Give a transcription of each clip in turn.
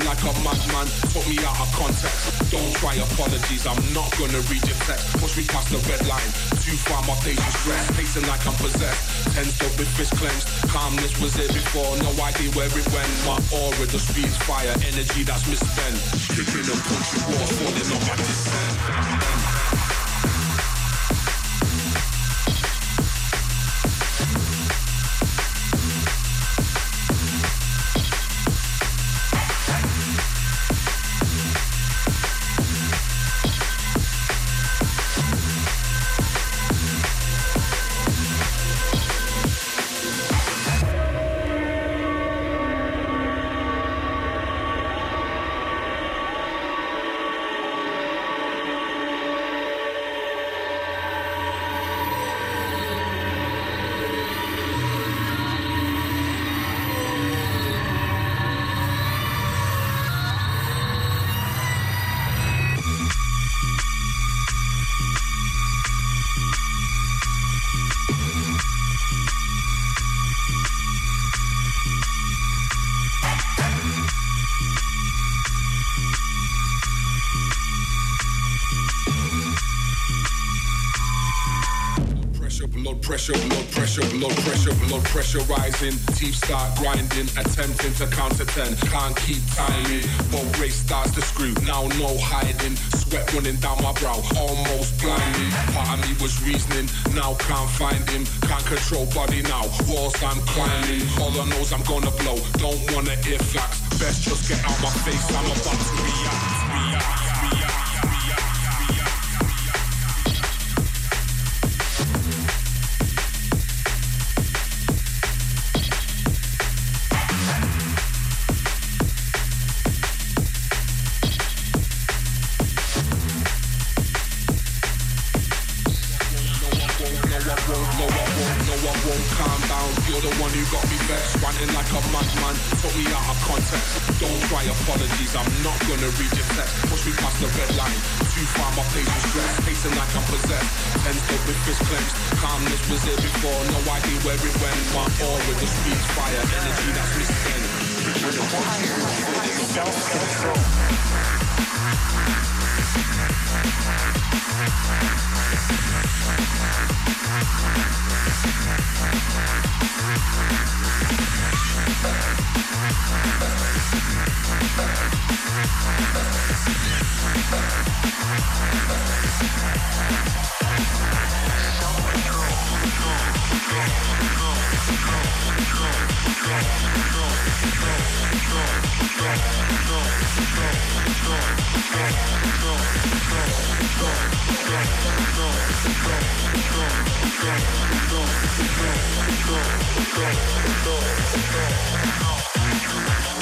like a madman, put me out of context. Don't try apologies, I'm not gonna read your text. Push me past the red line, too far my patience stressed. Pacing like I'm possessed, tensed up with fist clenched. Calmness was here before, no idea where it went. My aura, the speed's fire, energy that's misspent. Kicking and punching walls, falling off my descent. Rising, teeth start grinding, attempting to counter ten, can't keep timing. Boat race starts to screw, now no hiding. Sweat running down my brow, almost blinding. Part of me was reasoning, now can't find him. Can't control body now, walls I'm climbing. All I know is I'm gonna blow, don't wanna hear facts. Best just get out my face, I'm about to Go, go, go, go, go.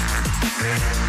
Yeah.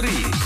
три.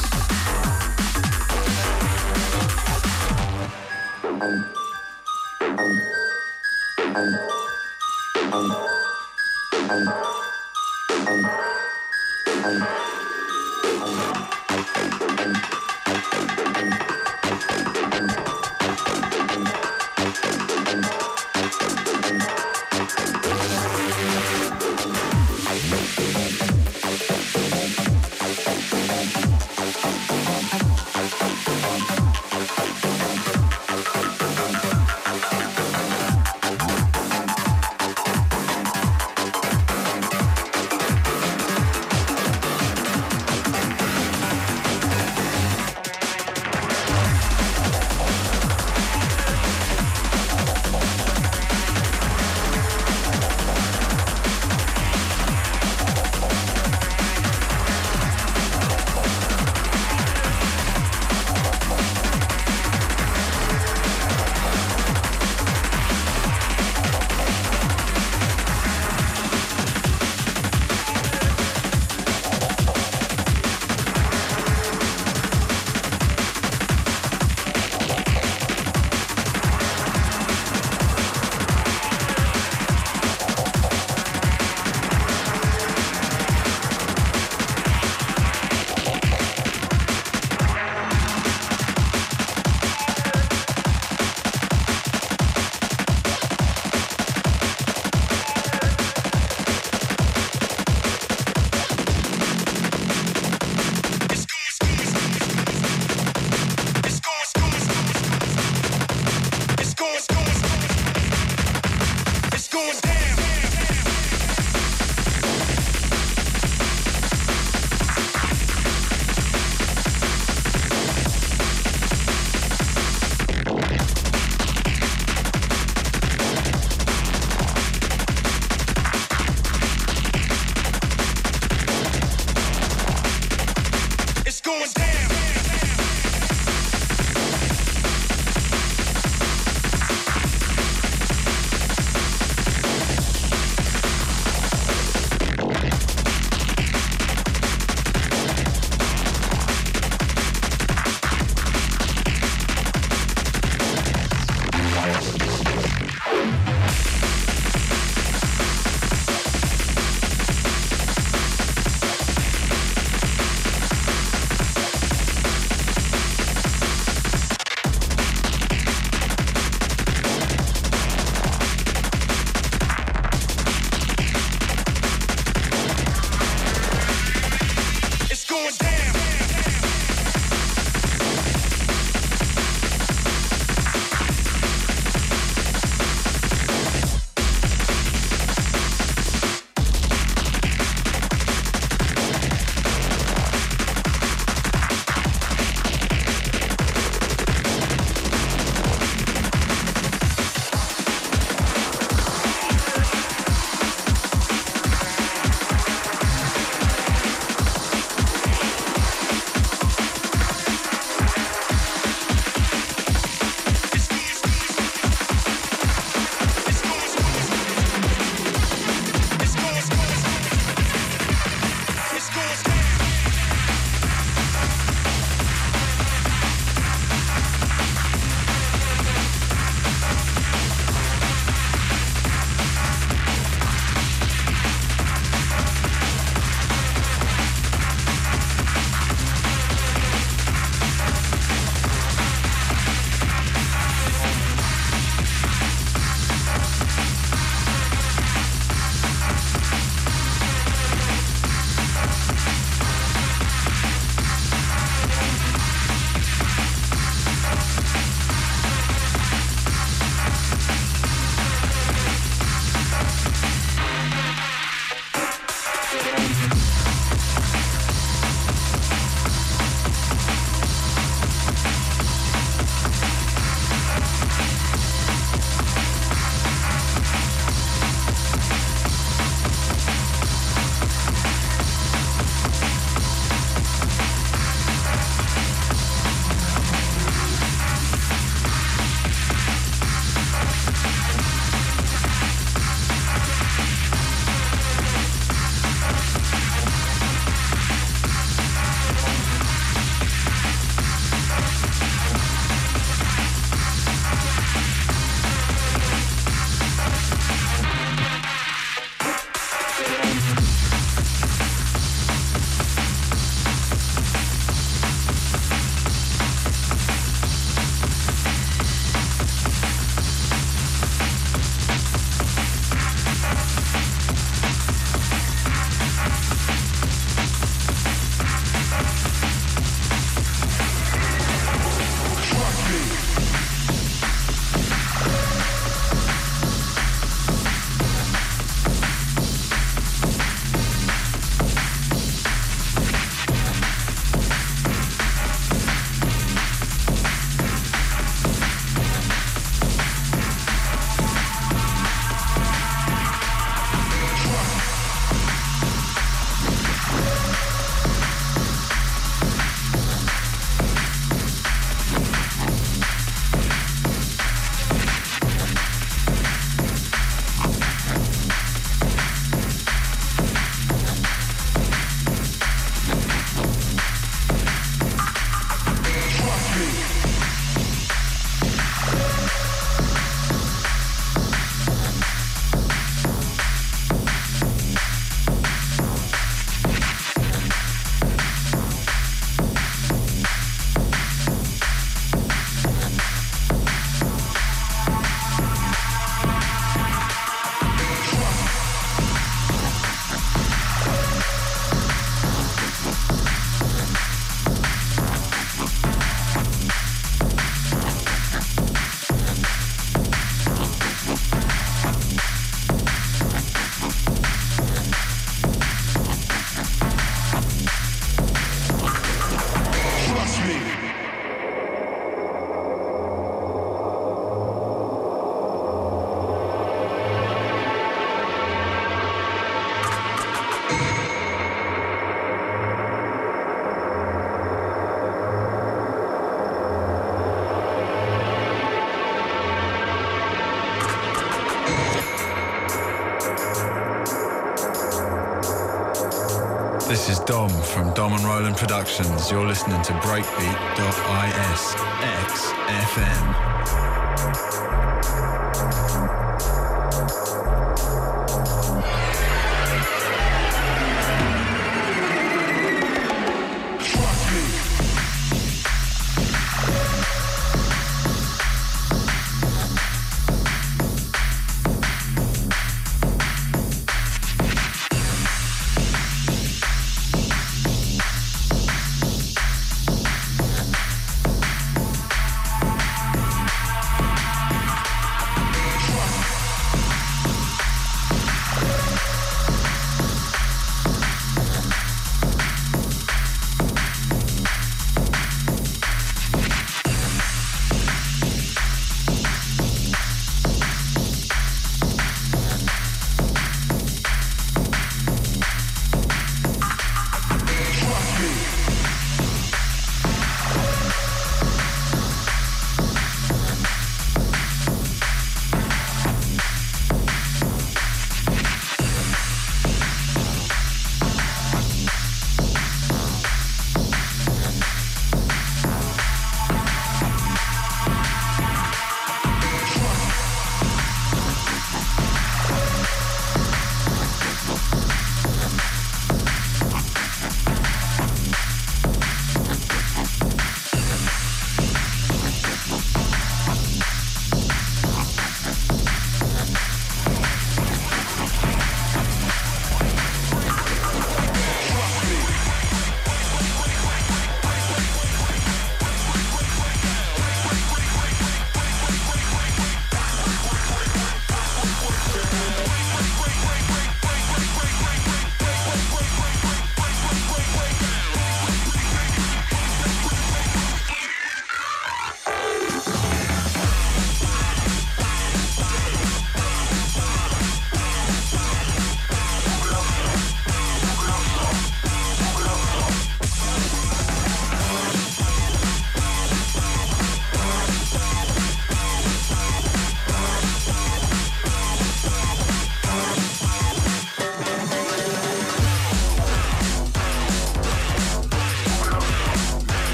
Island Productions. You're listening to Breakbeat.isxfm.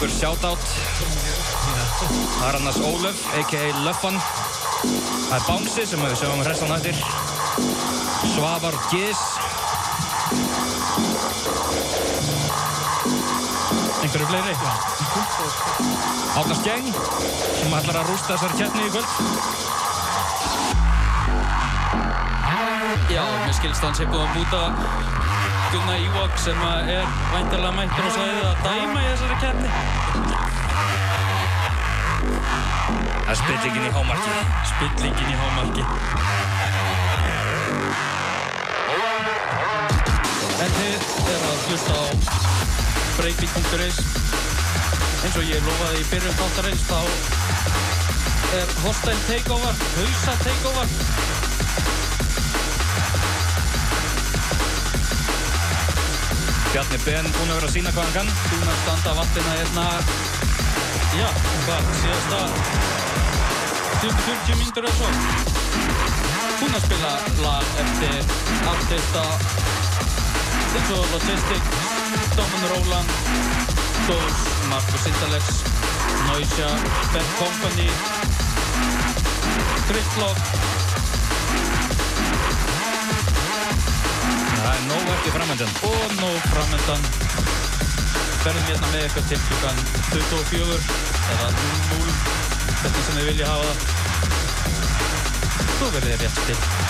okkur shoutout. Það er annars Ólöf, a.k.a. Löffan. Það er Bánsi sem við sjáum hressan hættir. Svavar Gis. Einhverju fleiri? Já. Átnar Skeng sem ætlar að rústa þessar keppni í kvöld. Já, mér skilst hans hefur búið að búta Gunnar Ívok sem er væntalega mættur á svæðið að dæma í þessari keppni. Það er spillingin í hámarki. Spillingin í hámarki. En þið er að hlusta á breakbeat.is eins og ég lofaði í byrjun þáttarins þá er hostile takeover, hausa takeover Bjarni Ben búinn að vera að sína hvað hann kann. Búinn að standa vaktina hérna, já, hvað, síðasta 40 mínútur eða svo. Búinn að spila lag eftir artista eins og Logistic, Domin Roland, Dose, Marcus Intalex, Noisia, Bad Company, Driflock, er nóg eftir framöndan. og nóg framöndan verðum hérna með eitthvað til klukkan 24 eða 0 hvernig sem þið vilja hafa það. Svo verður þið rétt til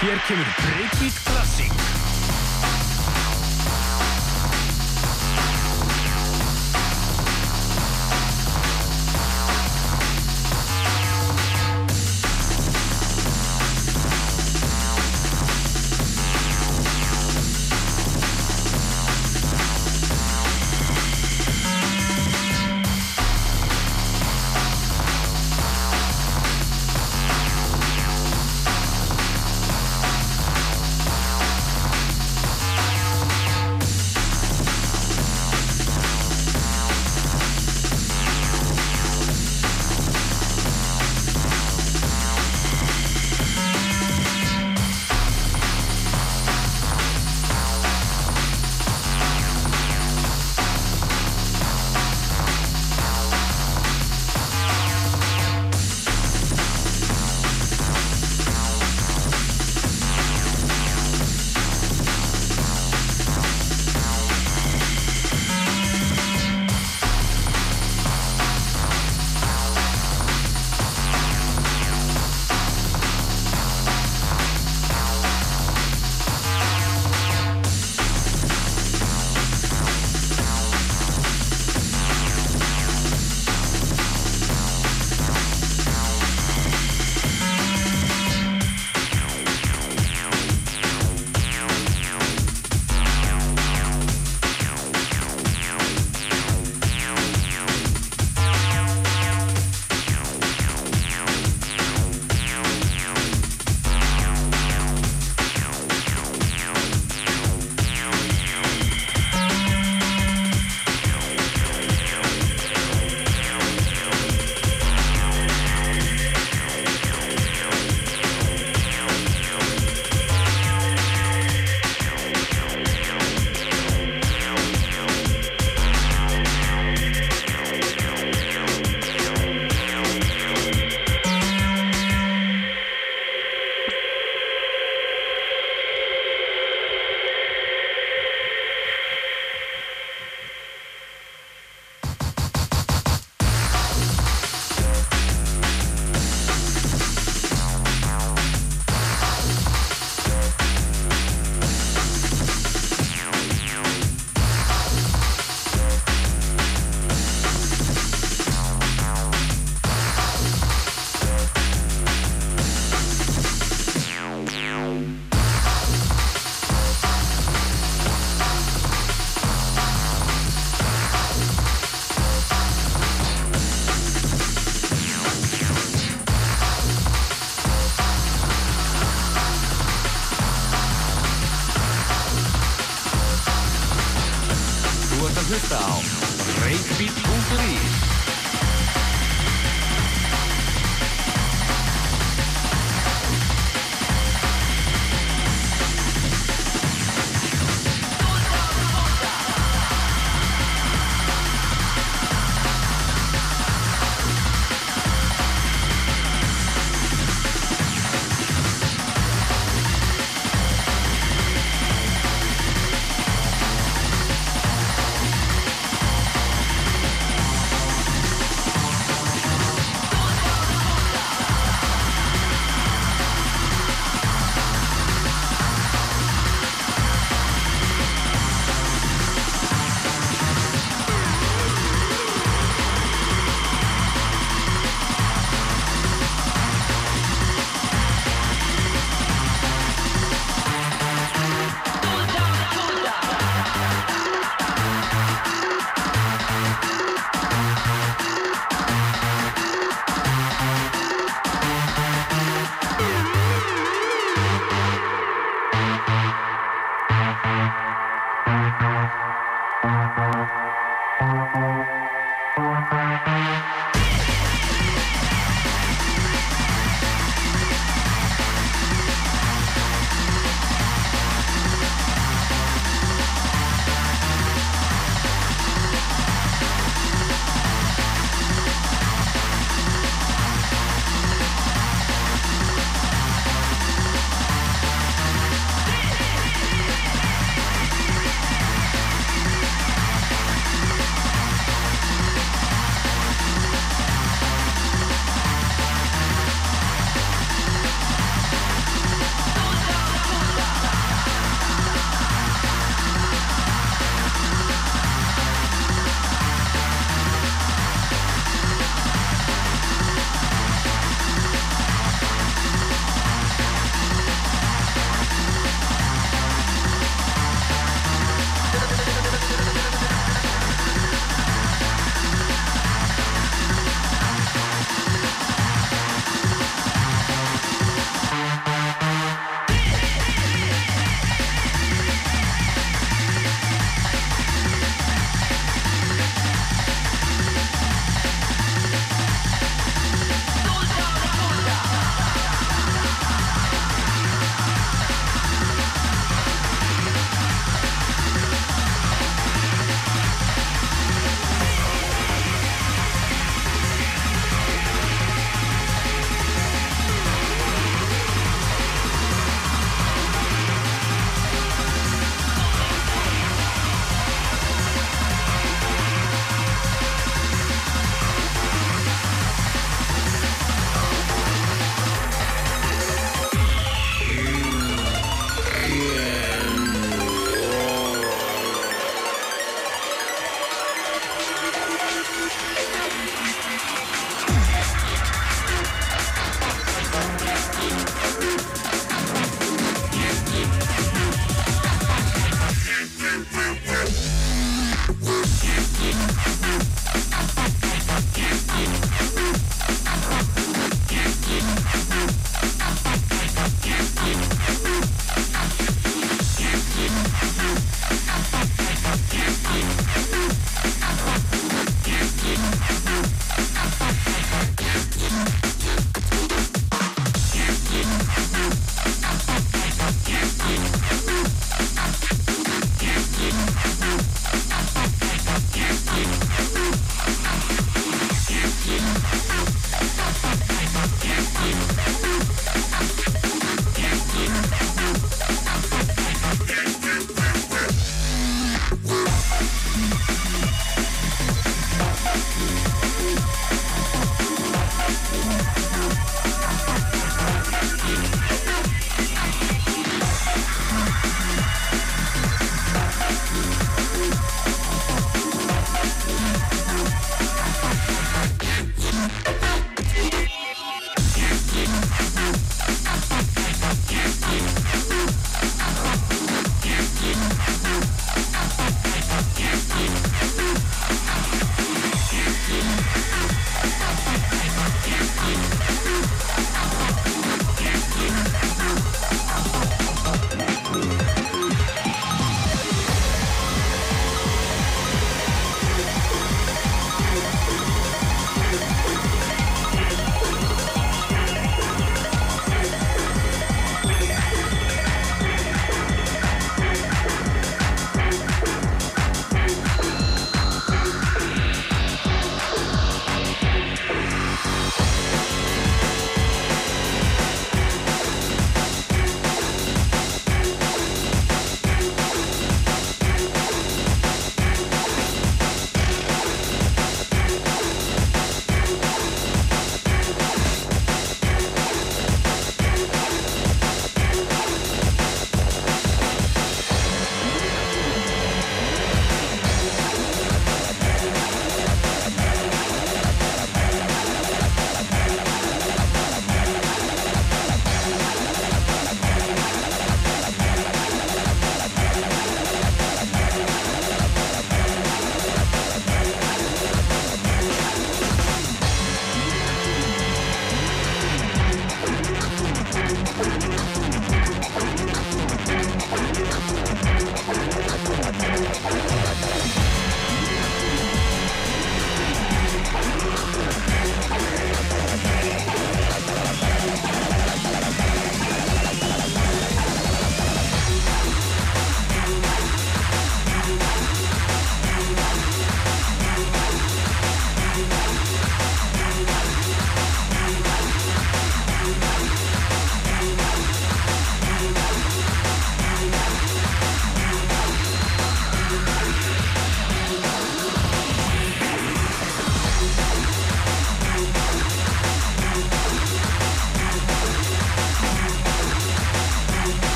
Hér kemur Breakbeat Classic. Ert að hlusta á reykbeat.is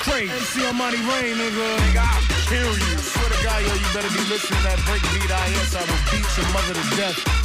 Craig. MC Armani Rain, nigga. Nigga, I'll kill you. Swear to God, yo, you better be listening to that breakbeat IS. I will beat your mother to death.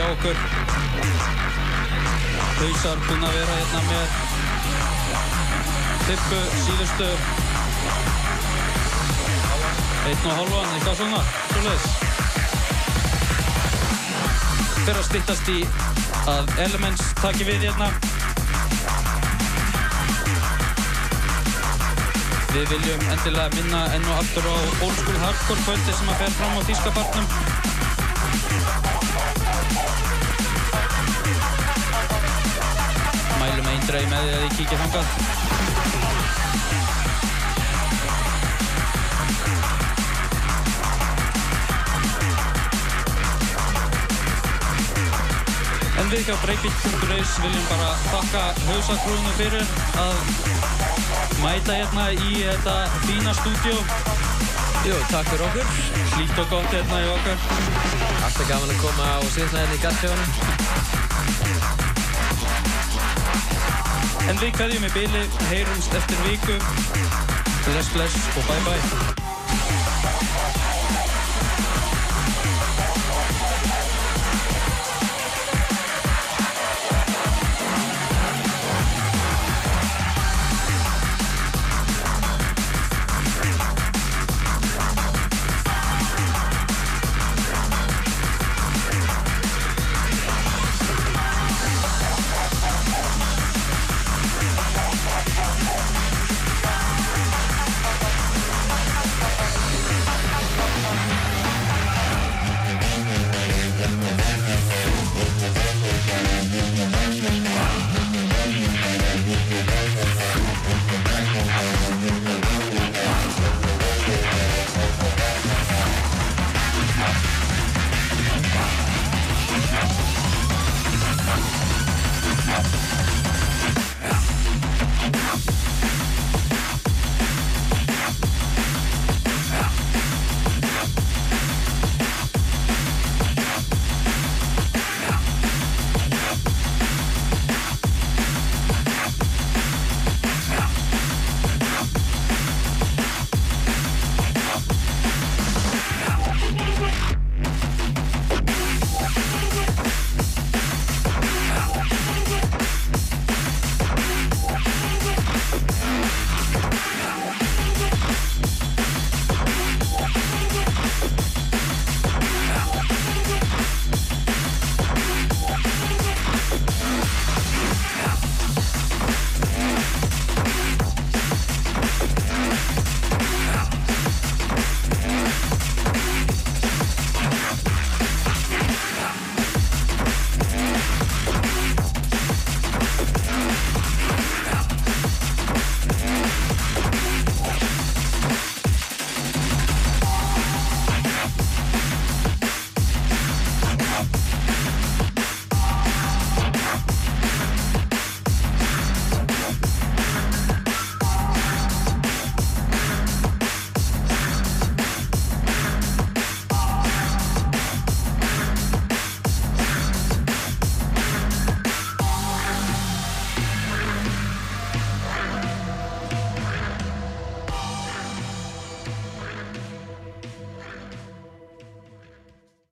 Hjá okkur. Hausar búinn að vera hérna með tippu síðustu einn og hálfan, eitthvað svona, svoleiðis. Fer að styttast í að Elements taki við hérna. Við viljum endilega minna enn og aftur á Old School Hardcore kvöldi sem að fer fram á Þískapartnum. Eindræði með því að þið kíkja þangað. En við hjá Breakbeat.is viljum bara þakka hausakrúinu fyrir að mæta hérna í þetta fína stúdjó. Jú, takk fyrir okkur. Hlýtt og gott hérna í okkar. Alltaf gaman að koma og sitna hérna í gasskjöfunum. En við kveðjum í byli, heyrumst eftir viku. Bless, bless og bye bye.